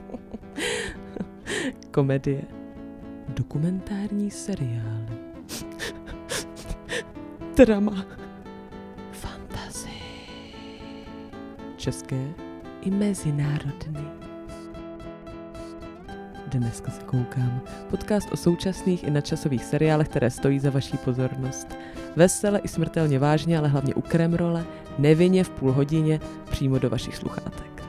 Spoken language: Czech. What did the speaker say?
Komedie. Dokumentární seriály. Drama. Fantasy. České i mezinárodní. Dneska se koukám. Podcast o současných i nadčasových seriálech, které stojí za vaší pozornost. Vesele i smrtelně vážně, ale hlavně u kremrole, nevinně v půl hodině, přímo do vašich sluchátek.